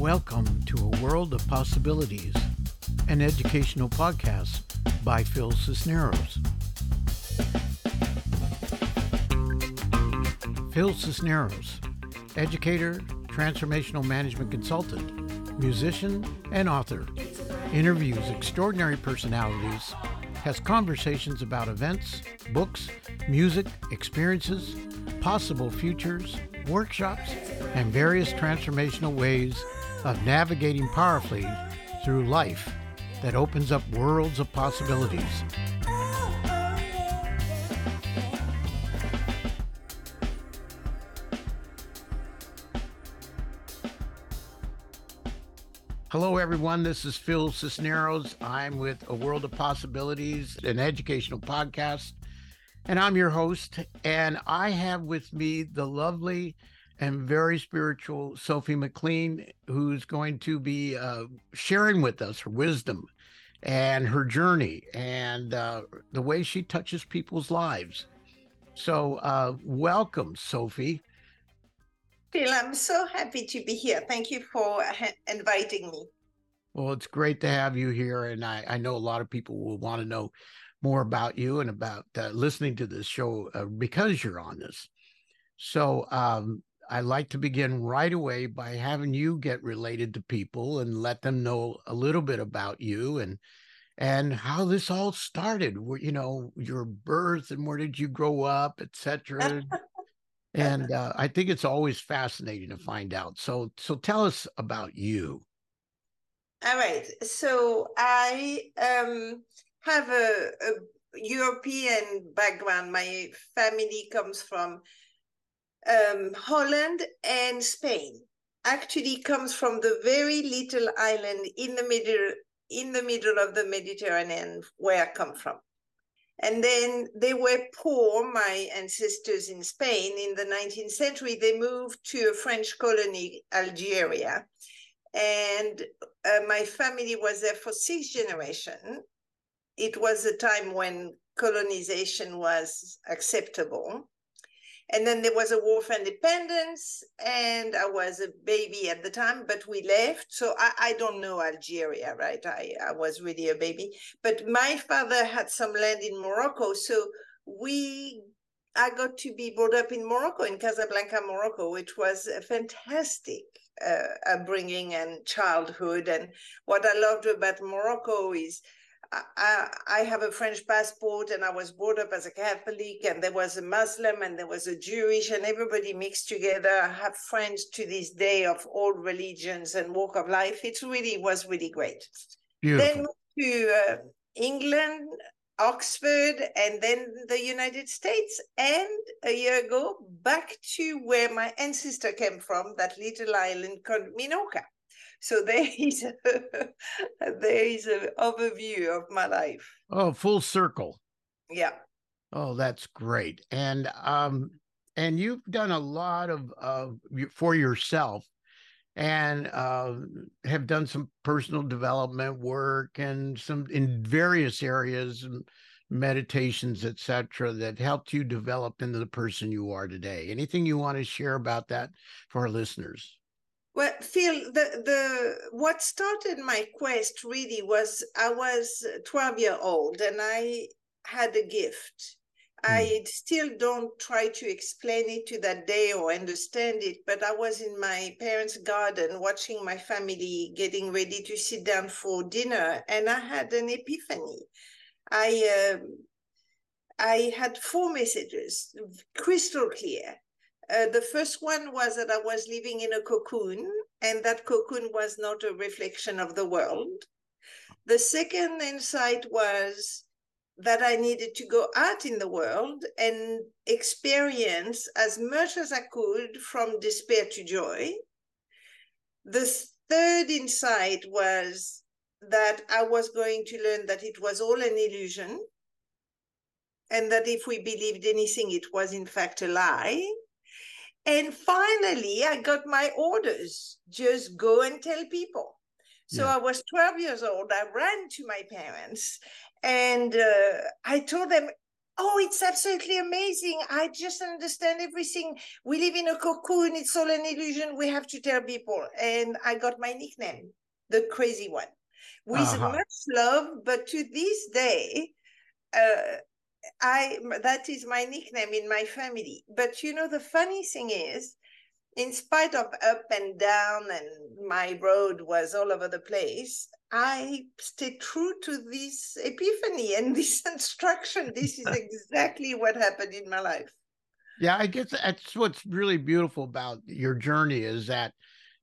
Welcome to A World of Possibilities, an educational podcast by Phil Cisneros. Phil Cisneros, educator, transformational management consultant, musician, and author, interviews extraordinary personalities, has conversations about events, books, music, experiences, possible futures, workshops, and various transformational ways of navigating powerfully through life that opens up worlds of possibilities. Hello, everyone. This is Phil Cisneros. I'm with A World of Possibilities, an educational podcast, and I'm your host. And I have with me the lovely and very spiritual Sophie McLean, who's going to be uh, sharing with us her wisdom and her journey and uh, the way she touches people's lives. So, uh, welcome, Sophie. Phil, I'm so happy to be here. Thank you for inviting me. Well, it's great to have you here. And I, I know a lot of people will want to know more about you and about uh, listening to this show uh, because you're on this. So um, I like to begin right away by having you get related to people and let them know a little bit about you and and how this all started. Where you know your birth and where did you grow up, etc. and uh, I think it's always fascinating to find out. So, so tell us about you. All right. So I um, have a, a, European background. My family comes from um, Holland and Spain. Actually, comes from the very little island in the middle in the middle of the Mediterranean where I come from. And then they were poor, my ancestors in Spain in the 19th century. They moved to a French colony, Algeria. And uh, my family was there for six generations. It was a time when colonization was acceptable. And then there was a war for independence, and I was a baby at the time, but we left. So I, I don't know Algeria, right? I, I was really a baby. But my father had some land in Morocco. So we I got to be brought up in Morocco, in Casablanca, Morocco, which was a fantastic uh, upbringing and childhood. And what I loved about Morocco is I, I have a French passport and I was brought up as a Catholic and there was a Muslim and there was a Jewish and everybody mixed together. I have friends to this day of all religions and walk of life. It really was really great. Beautiful. Then to uh, England, Oxford, and then the United States, and a year ago back to where my ancestor came from, that little island called Minorca. So there is a, there is an overview of my life. Oh, full circle. Yeah. Oh, that's great. And um, and you've done a lot of uh, for yourself, and uh, have done some personal development work and some in various areas meditations etc that helped you develop into the person you are today anything you want to share about that for our listeners well, Phil, the the what started my quest really was I was 12 year old and I had a gift. Mm. I still don't try to explain it to that day or understand it, but I was in my parents' garden watching my family getting ready to sit down for dinner, and I had an epiphany. I uh, I had four messages, crystal clear. Uh, the first one was that I was living in a cocoon, and that cocoon was not a reflection of the world. The second insight was that I needed to go out in the world and experience as much as I could from despair to joy. The third insight was that I was going to learn that it was all an illusion and that if we believed anything, it was in fact a lie. And finally, I got my orders just go and tell people. So yeah. I was 12 years old. I ran to my parents and uh, I told them, oh, it's absolutely amazing. I just understand everything. We live in a cocoon. It's all an illusion. We have to tell people. And I got my nickname, the crazy one, with uh-huh. much love. But to this day, uh, I that is my nickname in my family. But you know, the funny thing is, in spite of up and down and my road was all over the place, I stayed true to this epiphany and this instruction. This is exactly what happened in my life. Yeah, I guess that's what's really beautiful about your journey is that,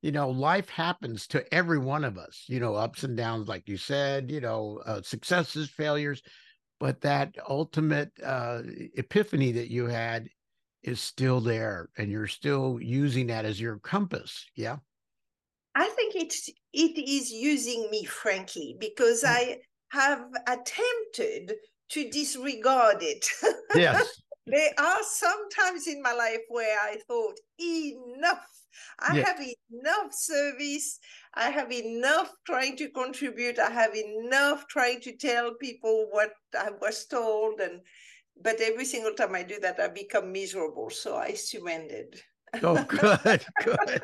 you know, life happens to every one of us, you know, ups and downs, like you said, you know, uh, successes, failures, but that ultimate uh, epiphany that you had is still there and you're still using that as your compass. Yeah. I think it's it is using me frankly because mm. I have attempted to disregard it. Yes. There are some times in my life where I thought enough. I yeah. have enough service. I have enough trying to contribute. I have enough trying to tell people what I was told and but every single time I do that, I become miserable. So I surrendered. oh, good, good.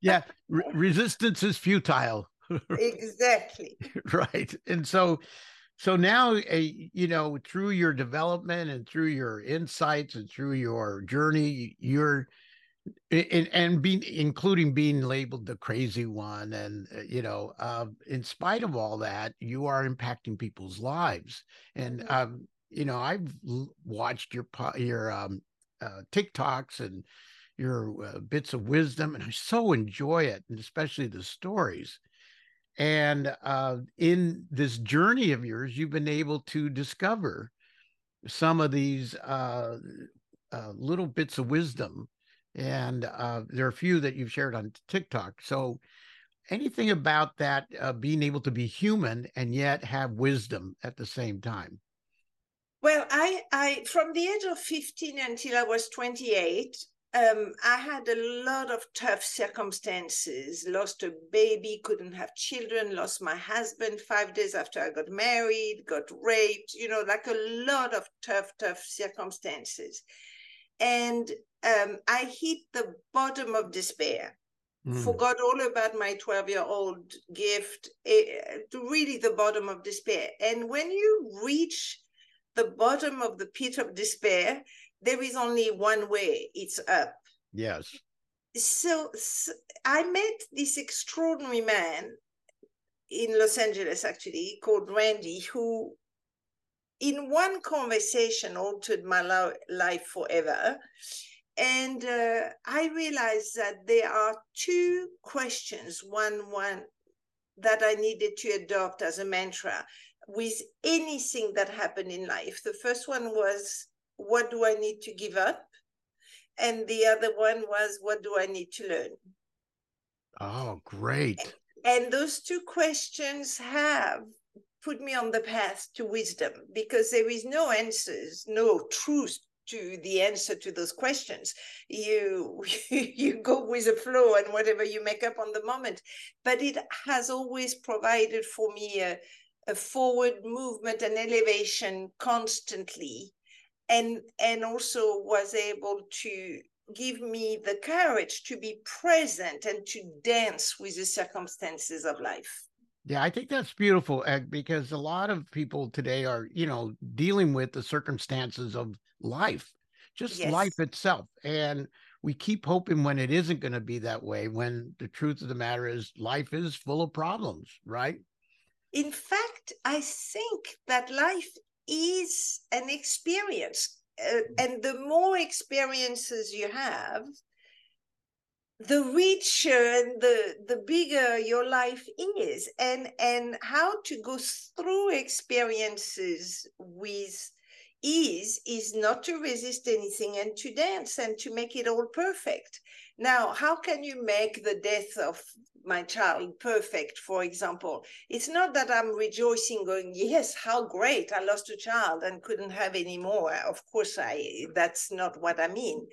Yeah, re- resistance is futile. exactly. right, and so, so now, uh, you know, through your development and through your insights and through your journey, you're and, and being including being labeled the crazy one and uh, you know uh, in spite of all that you are impacting people's lives and mm-hmm. um, you know, I've watched your your um, uh, TikToks and your uh, bits of wisdom, and I so enjoy it, and especially the stories. And uh, in this journey of yours, you've been able to discover some of these uh, uh, little bits of wisdom, and uh, there are a few that you've shared on TikTok. So, anything about that being able to be human and yet have wisdom at the same time? Well, I, I from the age of 15 until I was 28, um, I had a lot of tough circumstances. Lost a baby, couldn't have children, lost my husband five days after I got married, got raped, you know, like a lot of tough, tough circumstances. And um, I hit the bottom of despair. Mm. Forgot all about my 12 year old gift, eh, to really the bottom of despair. And when you reach the bottom of the pit of despair, there is only one way it's up. Yes. So, so I met this extraordinary man in Los Angeles, actually, called Randy, who in one conversation altered my lo- life forever. And uh, I realized that there are two questions, one, one that I needed to adopt as a mantra with anything that happened in life. The first one was, what do I need to give up? And the other one was, what do I need to learn? Oh, great. And those two questions have put me on the path to wisdom because there is no answers, no truth to the answer to those questions. You you go with the flow and whatever you make up on the moment. But it has always provided for me a, a forward movement and elevation constantly and and also was able to give me the courage to be present and to dance with the circumstances of life. Yeah i think that's beautiful Ed, because a lot of people today are you know dealing with the circumstances of life just yes. life itself. And we keep hoping when it isn't going to be that way when the truth of the matter is life is full of problems right? In fact, I think that life is an experience. Uh, and the more experiences you have, the richer and the, the bigger your life is. And, and how to go through experiences with ease is not to resist anything and to dance and to make it all perfect. Now, how can you make the death of my child perfect, for example? It's not that I'm rejoicing, going, yes, how great, I lost a child and couldn't have any more. Of course, I that's not what I mean.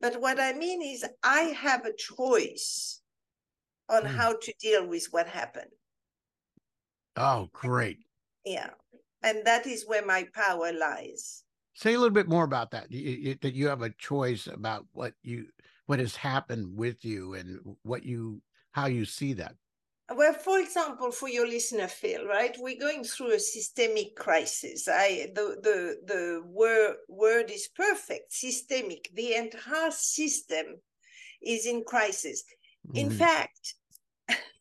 But what I mean is I have a choice on mm. how to deal with what happened. Oh, great. Yeah. And that is where my power lies. say a little bit more about that. You, that you have a choice about what you what has happened with you and what you how you see that. Well, for example, for your listener, Phil, right? We're going through a systemic crisis. I the the the word word is perfect, systemic. The entire system is in crisis. In mm. fact,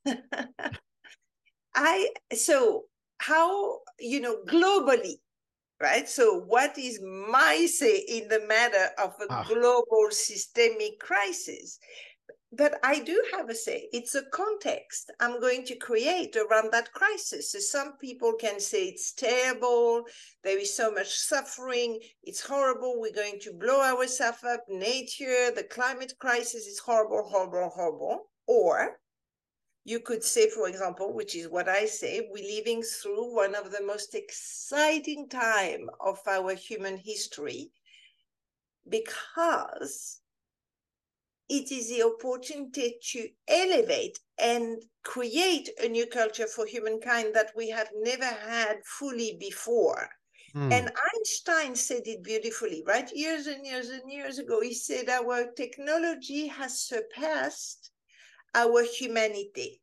I so how you know globally, right? So what is my say in the matter of a ah. global systemic crisis? But I do have a say. It's a context I'm going to create around that crisis. So some people can say it's terrible, there is so much suffering, it's horrible, we're going to blow ourselves up, nature, the climate crisis is horrible, horrible, horrible. Or you could say, for example, which is what I say, we're living through one of the most exciting time of our human history because it is the opportunity to elevate and create a new culture for humankind that we have never had fully before. Mm. And Einstein said it beautifully, right? Years and years and years ago, he said, Our technology has surpassed our humanity.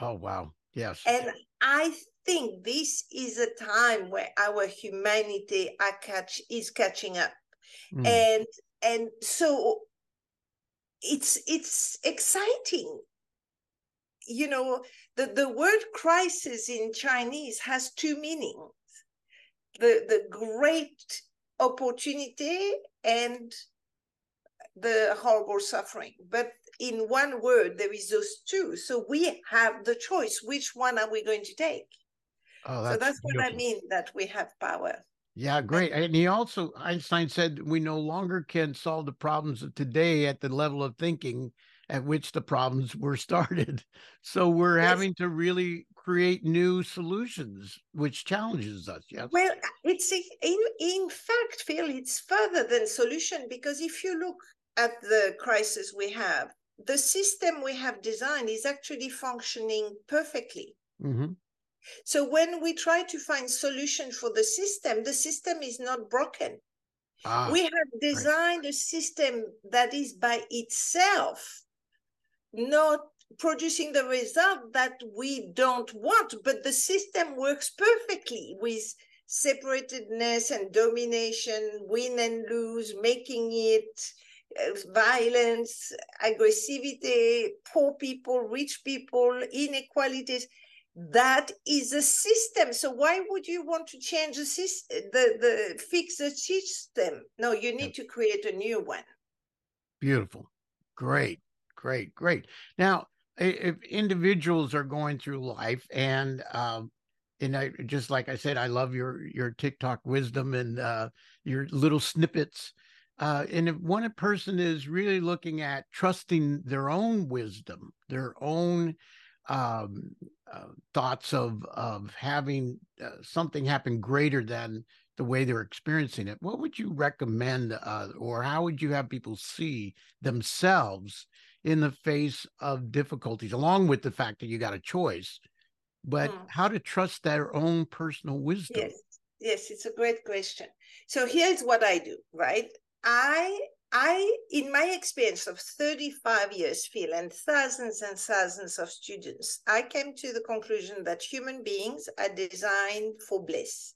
Oh, wow. Yes. And I think this is a time where our humanity catch, is catching up. Mm. And and so it's it's exciting. You know the, the word crisis in chinese has two meanings. The the great opportunity and the horrible suffering. But in one word there is those two. So we have the choice which one are we going to take? Oh, so that's beautiful. what i mean that we have power yeah, great. And he also, Einstein said, we no longer can solve the problems of today at the level of thinking at which the problems were started. So we're yes. having to really create new solutions, which challenges us. Yes. Well, it's in in fact, Phil, it's further than solution because if you look at the crisis we have, the system we have designed is actually functioning perfectly. Mm-hmm. So when we try to find solution for the system, the system is not broken. Ah, we have designed right. a system that is by itself not producing the result that we don't want, but the system works perfectly with separatedness and domination, win and lose, making it uh, violence, aggressivity, poor people, rich people, inequalities that is a system. So why would you want to change the system the the fix the system? No you need to create a new one. Beautiful. Great great great. Now if individuals are going through life and um and I just like I said, I love your your TikTok wisdom and uh, your little snippets. Uh, and if one person is really looking at trusting their own wisdom, their own um, uh, thoughts of of having uh, something happen greater than the way they're experiencing it, what would you recommend, uh, or how would you have people see themselves in the face of difficulties, along with the fact that you got a choice, but mm. how to trust their own personal wisdom? Yes, yes, it's a great question. So here's what I do, right? I I, in my experience of 35 years, Phil, and thousands and thousands of students, I came to the conclusion that human beings are designed for bliss.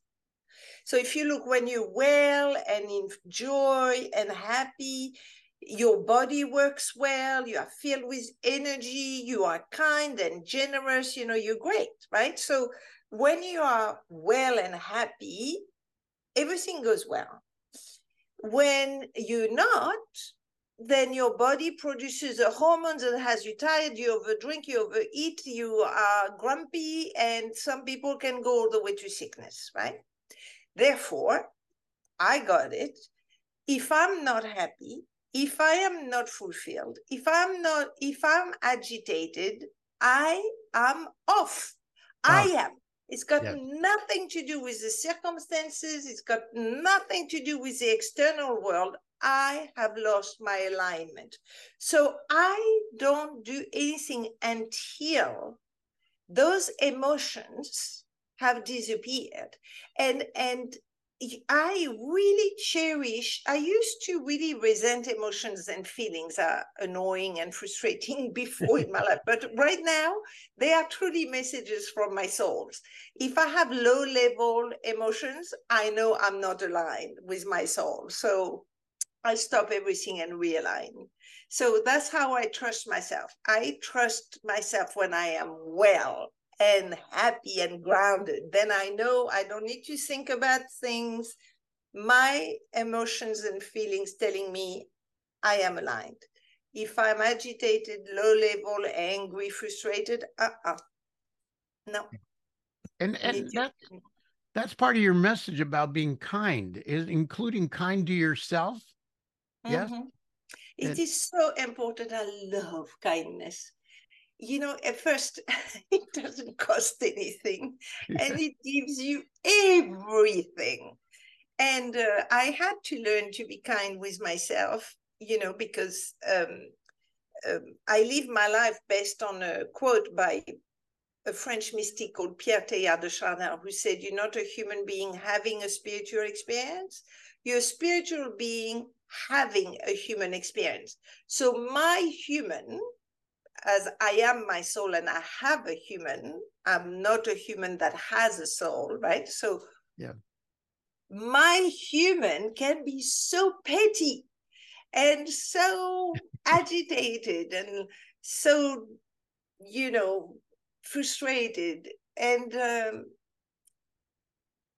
So if you look when you're well and in joy and happy, your body works well, you are filled with energy, you are kind and generous, you know, you're great, right? So when you are well and happy, everything goes well. When you're not, then your body produces a hormone that has you tired, you overdrink, you overeat, you are grumpy, and some people can go all the way to sickness, right? Therefore, I got it. If I'm not happy, if I am not fulfilled, if I'm not, if I'm agitated, I am off. Oh. I ah. am. It's got yes. nothing to do with the circumstances. It's got nothing to do with the external world. I have lost my alignment. So I don't do anything until those emotions have disappeared. And and I really cherish, I used to really resent emotions and feelings are annoying and frustrating before in my life. But right now, they are truly messages from my souls. If I have low level emotions, I know I'm not aligned with my soul. So I stop everything and realign. So that's how I trust myself. I trust myself when I am well and happy and grounded, then I know I don't need to think about things. My emotions and feelings telling me I am aligned. If I'm agitated, low level, angry, frustrated, uh uh No. And and that, that's part of your message about being kind, is including kind to yourself. Mm-hmm. Yes. It and, is so important. I love kindness you know, at first it doesn't cost anything yeah. and it gives you everything. And uh, I had to learn to be kind with myself, you know, because um, um, I live my life based on a quote by a French mystic called Pierre Teilhard de Chardin, who said, You're not a human being having a spiritual experience, you're a spiritual being having a human experience. So, my human as I am my soul and I have a human, I'm not a human that has a soul, right? So yeah. My human can be so petty and so agitated and so, you know, frustrated. And um,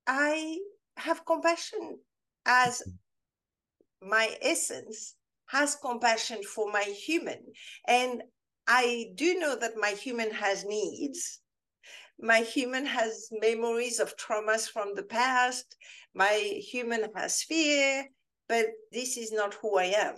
I have compassion as my essence has compassion for my human. And I do know that my human has needs. My human has memories of traumas from the past. My human has fear, but this is not who I am.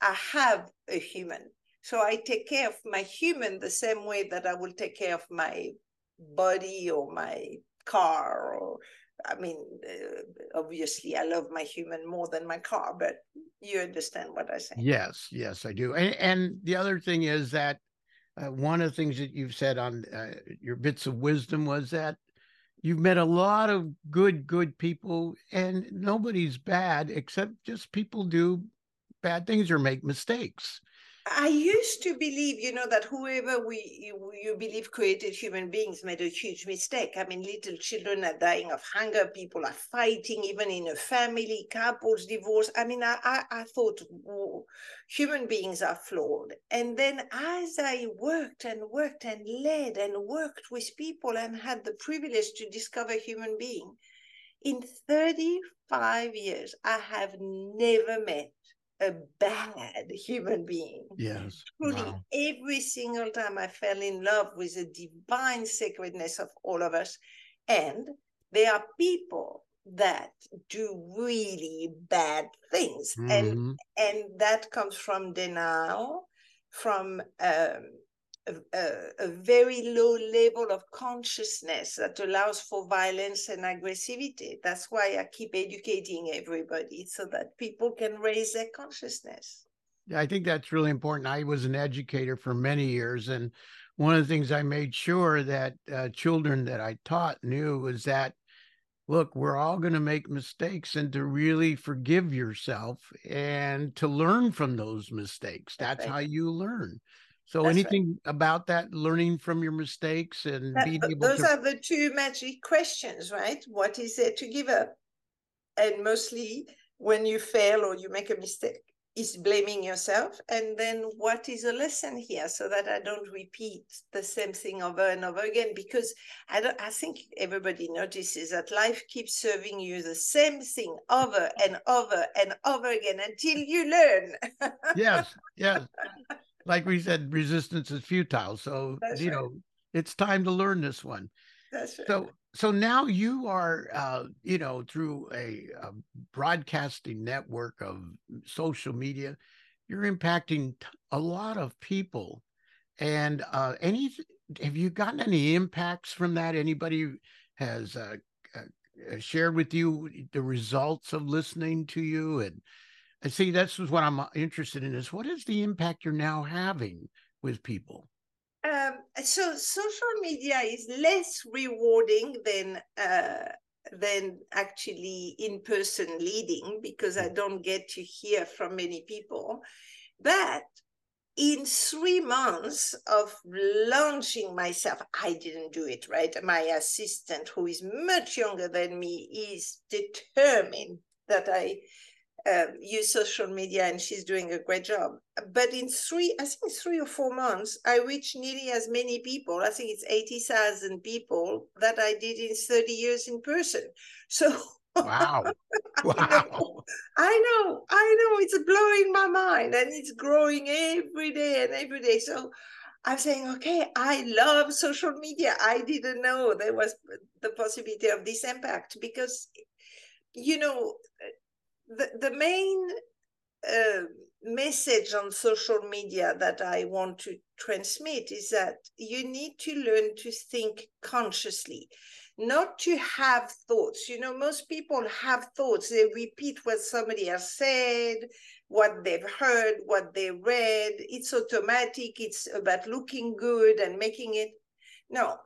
I have a human. So I take care of my human the same way that I will take care of my body or my car or I mean, uh, obviously, I love my human more than my car, but you understand what I say. Yes, yes, I do. And, and the other thing is that uh, one of the things that you've said on uh, your bits of wisdom was that you've met a lot of good, good people, and nobody's bad except just people do bad things or make mistakes. I used to believe, you know, that whoever we you, you, believe created human beings made a huge mistake. I mean, little children are dying of hunger, people are fighting, even in a family, couples divorce. I mean, I I, I thought human beings are flawed. And then as I worked and worked and led and worked with people and had the privilege to discover human being, in 35 years, I have never met a bad human being. Yes. Truly, wow. every single time I fell in love with the divine sacredness of all of us. And there are people that do really bad things. Mm-hmm. And and that comes from denial, from um, a, a, very low level of consciousness that allows for violence and aggressivity. That's why I keep educating everybody so that people can raise their consciousness. Yeah, I think that's really important. I was an educator for many years, and one of the things I made sure that uh, children that I taught knew was that look, we're all going to make mistakes and to really forgive yourself and to learn from those mistakes. That's how you learn. So That's anything right. about that learning from your mistakes and that, being able those to... are the two magic questions, right? What is there to give up? And mostly when you fail or you make a mistake, is blaming yourself. And then what is a lesson here so that I don't repeat the same thing over and over again? Because I don't I think everybody notices that life keeps serving you the same thing over and over and over again until you learn. yes, yes like we said, resistance is futile. So That's you right. know, it's time to learn this one. That's right. So so now you are uh, you know through a, a, broadcasting network of social media you're impacting a lot of people and uh, any have you gotten any impacts from that anybody has uh, uh, shared with you the results of listening to you and and see, that's what I'm uh, interested in is what is the impact you're now having with people? Um, so social media is less rewarding than uh, than actually in person leading because I don't get to hear from many people. But in three months of launching myself, I didn't do it, right? My assistant, who is much younger than me, is determined that I um, use social media and she's doing a great job. But in three, I think three or four months, I reached nearly as many people. I think it's 80,000 people that I did in 30 years in person. So Wow. Wow. I know, I know, it's blowing my mind and it's growing every day and every day. So I'm saying, okay, I love social media. I didn't know there was the possibility of this impact because, you know, the, the main uh, message on social media that I want to transmit is that you need to learn to think consciously not to have thoughts. You know, most people have thoughts. They repeat what somebody has said, what they've heard, what they read. It's automatic. It's about looking good and making it. No,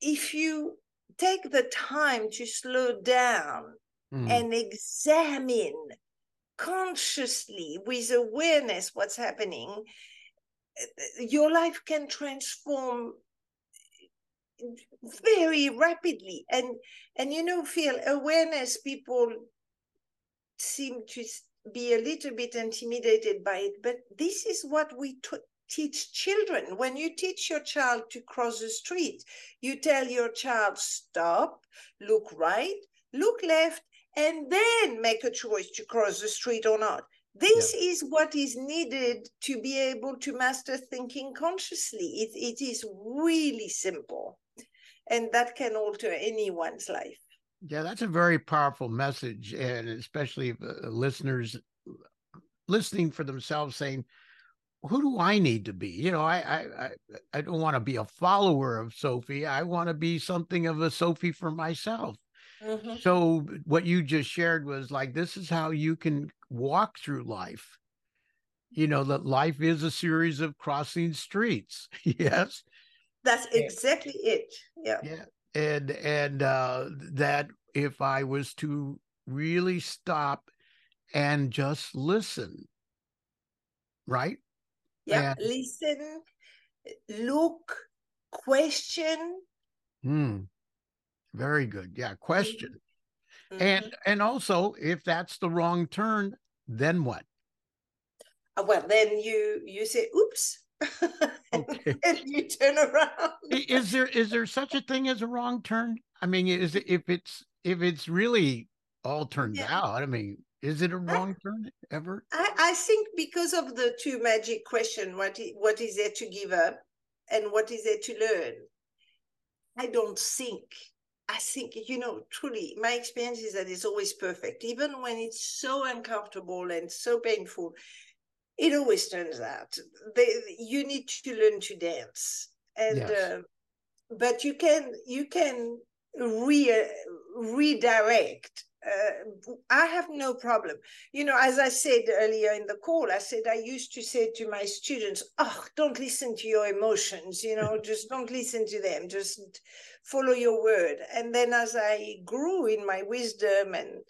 if you take the time to slow down mm. and examine consciously with awareness what's happening, your life can transform very rapidly. And and you know Phil awareness people seem to be a little bit intimidated by it. But this is what we t- teach children. When you teach your child to cross the street you tell your child stop look right look left and then make a choice to cross the street or not this yeah. is what is needed to be able to master thinking consciously it, it is really simple and that can alter anyone's life. Yeah, that's a very powerful message, and especially uh, listeners listening for themselves saying, "Who do I need to be?" You know, I I I don't want to be a follower of Sophie. I want to be something of a Sophie for myself. Mm-hmm. So what you just shared was like this is how you can walk through life. You know that life is a series of crossing streets. yes, that's exactly it. Yeah. Yeah. And and uh that if I was to really stop and just listen, right? Yeah, and, listen, look, question. Hmm. Very good. Yeah, question. Mm-hmm. And and also if that's the wrong turn, then what? Uh, well, then you you say, oops, okay. and you turn around. is there is there such a thing as a wrong turn? I mean, is it, if it's if it's really all turned yeah. out? I mean, is it a wrong I, turn ever? I, I think because of the two magic question, what is, what is there to give up, and what is there to learn? I don't think. I think you know truly. My experience is that it's always perfect, even when it's so uncomfortable and so painful it always turns out they, you need to learn to dance and yes. uh, but you can you can re, redirect uh, I have no problem. You know, as I said earlier in the call, I said I used to say to my students, "Oh, don't listen to your emotions. You know, just don't listen to them. Just follow your word." And then, as I grew in my wisdom and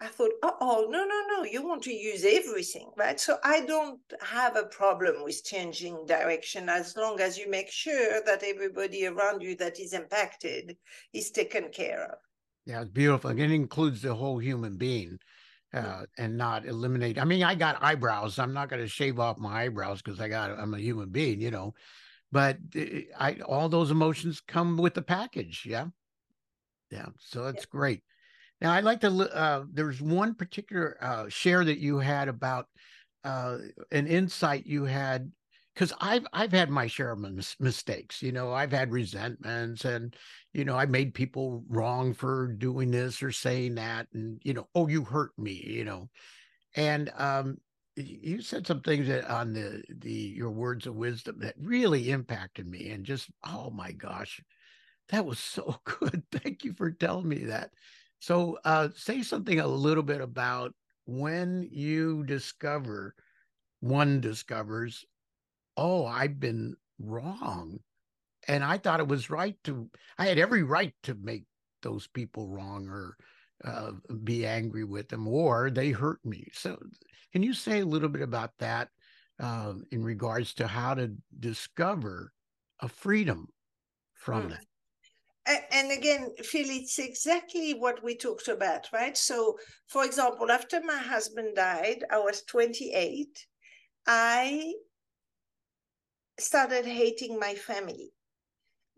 I thought, oh, no, no, no, you want to use everything, right? So I don't have a problem with changing direction as long as you make sure that everybody around you that is impacted is taken care of. Yeah, it's beautiful. It includes the whole human being uh, and not eliminate. I mean, I got eyebrows. I'm not going to shave off my eyebrows because I got, I'm a human being, you know, but eh, I, all those emotions come with the package. Yeah. Yeah. So that's yeah. great. Now, I'd like to. Uh, there's one particular uh, share that you had about uh, an insight you had because I've I've had my share of mis- mistakes. You know, I've had resentments, and you know, I made people wrong for doing this or saying that, and you know, oh, you hurt me. You know, and um, you said some things that on the the your words of wisdom that really impacted me, and just oh my gosh, that was so good. Thank you for telling me that. So, uh, say something a little bit about when you discover, one discovers, oh, I've been wrong. And I thought it was right to, I had every right to make those people wrong or uh, be angry with them or they hurt me. So, can you say a little bit about that uh, in regards to how to discover a freedom from mm. that? and again, Phil, it's exactly what we talked about, right? So, for example, after my husband died, I was 28. I started hating my family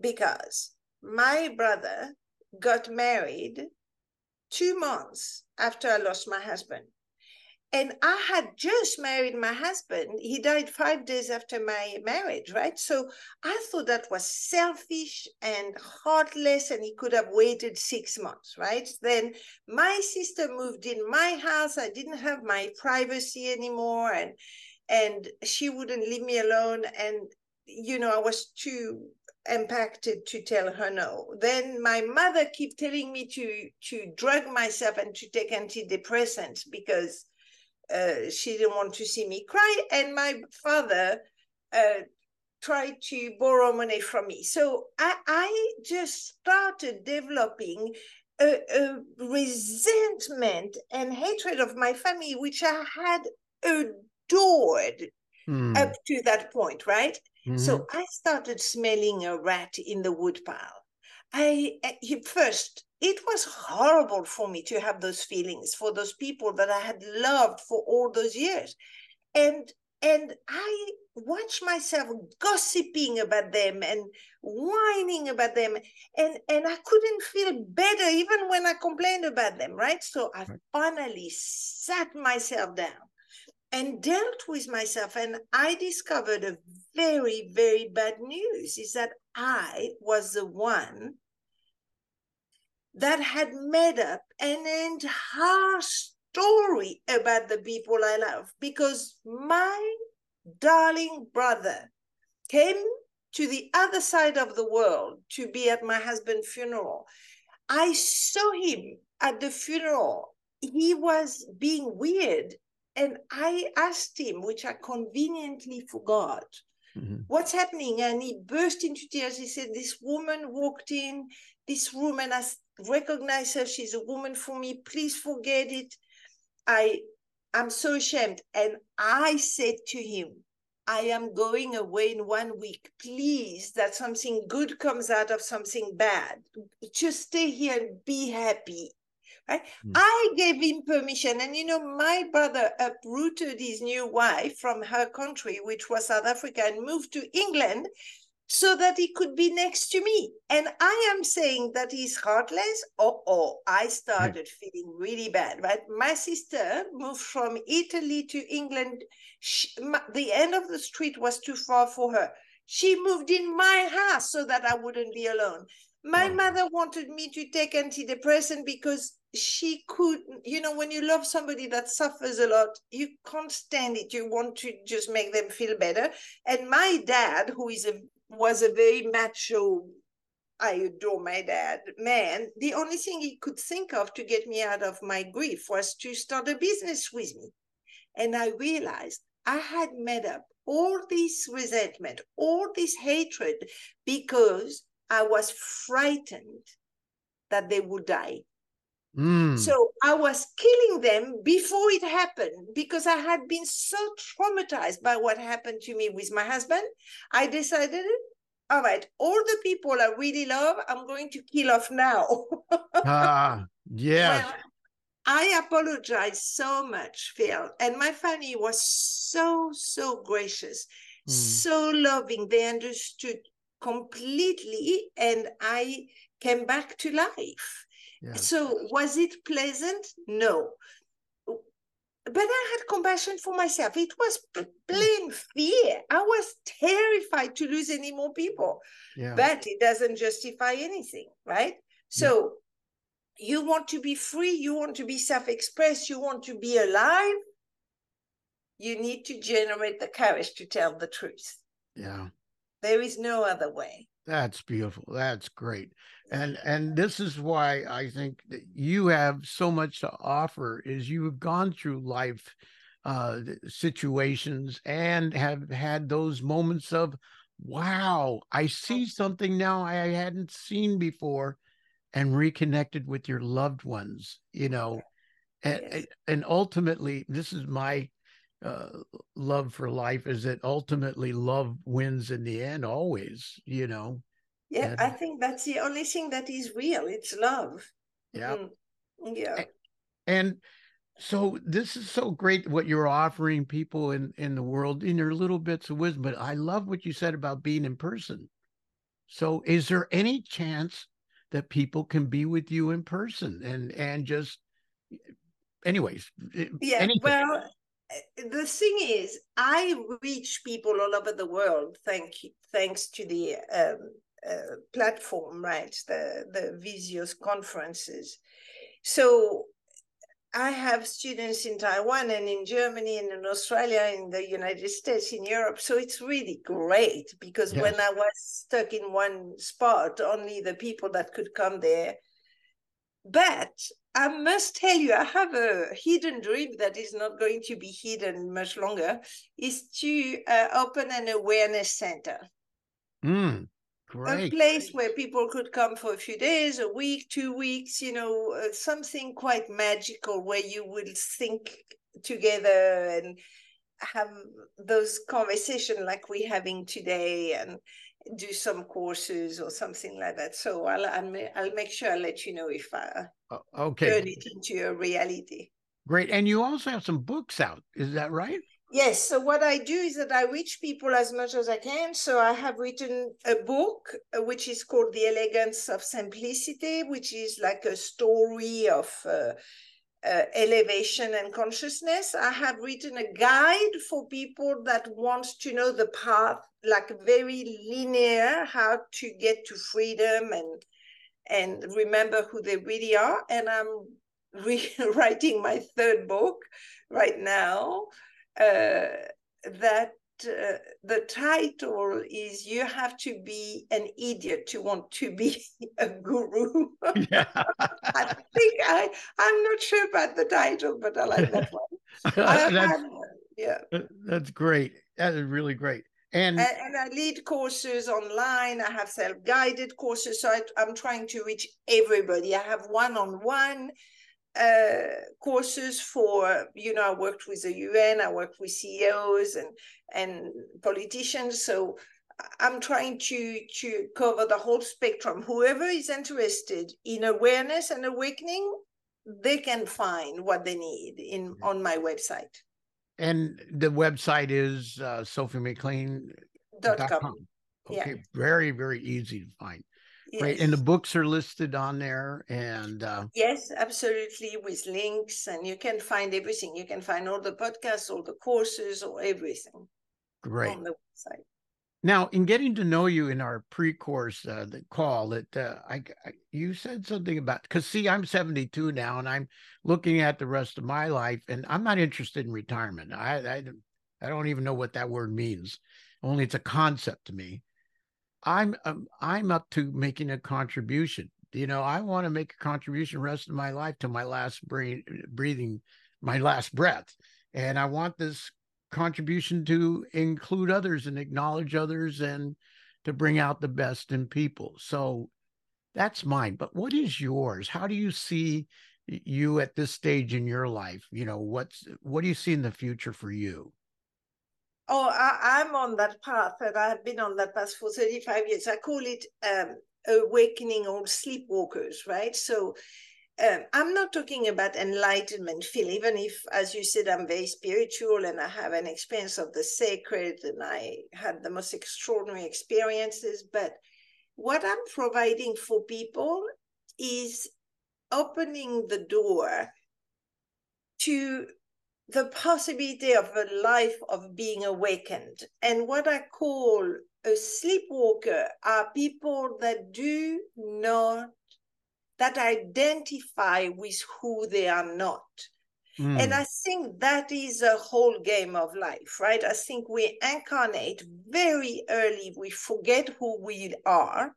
because my brother got married two months after I lost my husband. And I had just married my husband. He died five days after my marriage, right? So I thought that was selfish and heartless, and he could have waited six months, right? Then my sister moved in my house. I didn't have my privacy anymore, and and she wouldn't leave me alone. And you know, I was too impacted to tell her no. Then my mother kept telling me to to drug myself and to take antidepressants because uh, she didn't want to see me cry, and my father uh, tried to borrow money from me. So I, I just started developing a, a resentment and hatred of my family, which I had adored mm. up to that point, right? Mm-hmm. So I started smelling a rat in the woodpile. I first it was horrible for me to have those feelings for those people that I had loved for all those years. And and I watched myself gossiping about them and whining about them and and I couldn't feel better even when I complained about them, right? So I finally sat myself down and dealt with myself and I discovered a very very bad news is that I was the one that had made up an entire story about the people I love because my darling brother came to the other side of the world to be at my husband's funeral. I saw him at the funeral. He was being weird. And I asked him, which I conveniently forgot, mm-hmm. what's happening? And he burst into tears. He said, This woman walked in this room and I recognize her. She's a woman for me. Please forget it. I I'm so ashamed. And I said to him, I am going away in one week. Please, that something good comes out of something bad. Just stay here and be happy. Right? Mm. I gave him permission. And you know, my brother uprooted his new wife from her country, which was South Africa, and moved to England so that he could be next to me. And I am saying that he's heartless. Oh, oh, I started feeling really bad, right? My sister moved from Italy to England. She, my, the end of the street was too far for her. She moved in my house so that I wouldn't be alone. My mother wanted me to take antidepressant because she could, you know, when you love somebody that suffers a lot, you can't stand it. You want to just make them feel better. And my dad, who is a was a very macho I adore my dad man. The only thing he could think of to get me out of my grief was to start a business with me. And I realized I had made up all this resentment, all this hatred because I was frightened that they would die. Mm. So I was killing them before it happened because I had been so traumatized by what happened to me with my husband. I decided, all right, all the people I really love, I'm going to kill off now. ah, yes. Well, I apologize so much, Phil. And my family was so, so gracious, mm. so loving. They understood completely, and I came back to life. So was it pleasant? No. But I had compassion for myself. It was mm. plain fear. I was terrified to lose any more people. Yeah. But it doesn't justify anything, right? So yeah. you want to be free, you want to be self-expressed, you want to be alive. You need to generate the courage to tell the truth. Yeah. There is no other way. That's beautiful. That's great. And and this is why I think that you have so much to offer is you have gone through life uh situations and have had those moments of wow, I see something now I hadn't seen before and reconnected with your loved ones, you know, and, yes. and ultimately, this is my uh, love for life is that ultimately love wins in the end, always, you know. Yeah, and, I think that's the only thing that is real. It's love. Yeah. Mm. Yeah. And so this is so great what you're offering people in in the world in your little bits of wisdom. But I love what you said about being in person. So is there any chance that people can be with you in person and and just anyways yeah anything. well the thing is i reach people all over the world thank you, thanks to the um, uh, platform right the the visios conferences so I have students in Taiwan and in Germany and in Australia, in the United States, in Europe. So it's really great because yes. when I was stuck in one spot, only the people that could come there. But I must tell you, I have a hidden dream that is not going to be hidden much longer, is to uh, open an awareness center. Mm. Great. A place where people could come for a few days, a week, two weeks, you know, uh, something quite magical where you will think together and have those conversations like we're having today and do some courses or something like that. So I'll, I'll, make sure I let you know if I okay. turn it into a reality. Great. And you also have some books out. Is that right? Yes. So what I do is that I reach people as much as I can. So I have written a book uh, which is called The Elegance of Simplicity, which is like a story of uh, uh, elevation and consciousness. I have written a guide for people that want to know the path, like very linear, how to get to freedom and and remember who they really are. And I'm rewriting my third book right now uh, that uh, the title is you have to be an idiot to want to be a guru. Yeah. i think i i'm not sure about the title but i like that one. That's, yeah. that's great. That is really great. And, and, and i lead courses online. I have self-guided courses. So I, i'm trying to reach everybody. I have one-on-one uh, courses for you know I worked with the UN, I worked with CEOs and and politicians. So I'm trying to to cover the whole spectrum. Whoever is interested in awareness and awakening, they can find what they need in mm-hmm. on my website. And the website is uh, sophiemclean.com. Okay, yeah. very very easy to find. Yes. Right. And the books are listed on there. And uh... yes, absolutely, with links. And you can find everything. You can find all the podcasts, all the courses, or everything. Great. On the website. Now, in getting to know you in our pre-course uh, the call, that uh, I, I, you said something about because see, I'm 72 now, and I'm looking at the rest of my life, and I'm not interested in retirement. I, I, I don't even know what that word means. Only it's a concept to me. I'm um, I'm up to making a contribution. You know, I want to make a contribution rest of my life to my last breathing, my last breath, and I want this contribution to include others and acknowledge others and to bring out the best in people. So that's mine. But what is yours? How do you see you at this stage in your life? You know, what's what do you see in the future for you? Oh, I, am on that path, and I've been on that path for 35 years. I call it um, awakening or sleepwalkers, right? So um, I'm not talking about enlightenment Phil, even if, as you said, I'm very spiritual and I have an experience of the sacred and I had the most extraordinary experiences. But what I'm providing for people is opening the door to the possibility of a life of being awakened. And what I call a sleepwalker are people that do not, that identify with who they are not. Mm. And I think that is a whole game of life, right? I think we incarnate very early, we forget who we are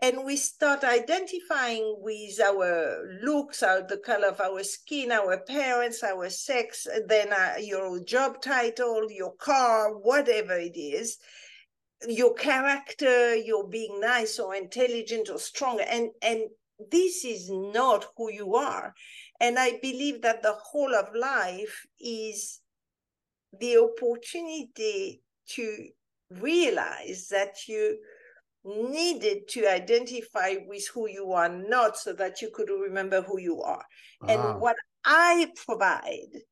and we start identifying with our looks, our, the color of our skin, our parents, our sex, then uh, your job title, your car, whatever it is, your character, your being nice or intelligent or strong, and and this is not who you are. And I believe that the whole of life is the opportunity to realize that you needed to identify with who you are not so that you could remember who you are. And ah. what I provide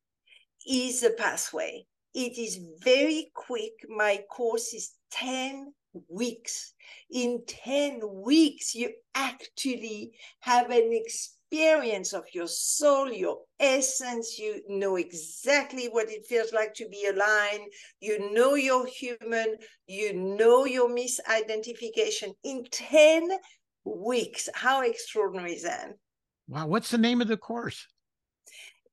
is a pathway. It is very quick. My course is 10 weeks. In 10 weeks, you actually have an experience of your soul, your essence. You know exactly what it feels like to be aligned. You know you're human. You know your misidentification. In 10 weeks. How extraordinary is that? Wow. What's the name of the course?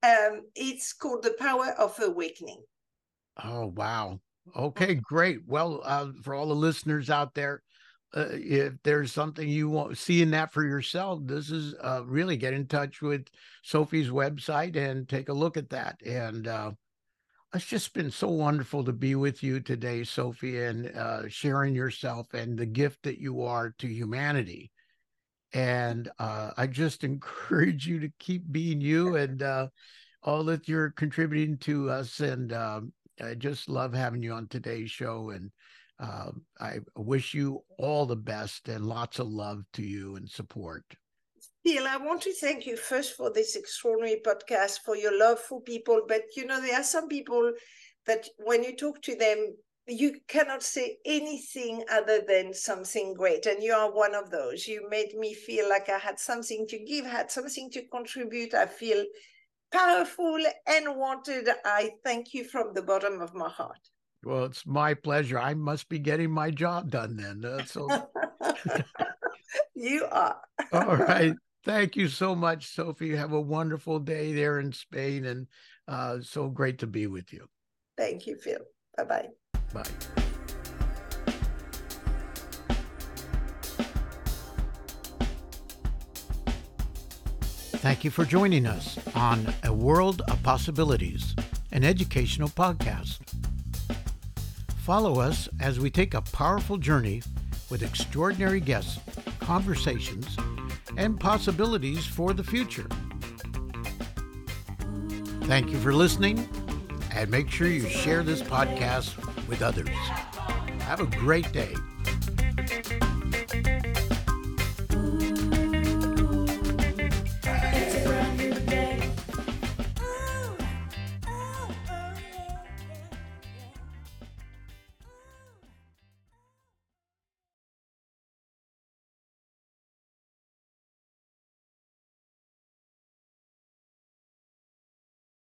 Um, it's called The Power of Awakening. Oh, wow. Okay, great. Well, uh, for all the listeners out there, uh, if there's something you want seeing that for yourself, this is uh, really get in touch with Sophie's website and take a look at that. And uh, it's just been so wonderful to be with you today, Sophie, and uh, sharing yourself and the gift that you are to humanity. And uh, I just encourage you to keep being you and uh, all that you're contributing to us. And um, I just love having you on today's show, and uh, I wish you all the best and lots of love to you and support. Phil, I want to thank you first for this extraordinary podcast, for your love for people. But you know, there are some people that when you talk to them, you cannot say anything other than something great. And you are one of those. You made me feel like I had something to give, had something to contribute. I feel powerful and wanted. I thank you from the bottom of my heart. Well, it's my pleasure. I must be getting my job done then. Uh, so you are. All right. Thank you so much, Sophie. Have a wonderful day there in Spain and uh, so great to be with you. Thank you, Phil. Bye-bye. Bye. Thank you for joining us on A World of Possibilities, an educational podcast. Follow us as we take a powerful journey with extraordinary guests, conversations, and possibilities for the future. Thank you for listening, and make sure you share this podcast with others. Have a great day.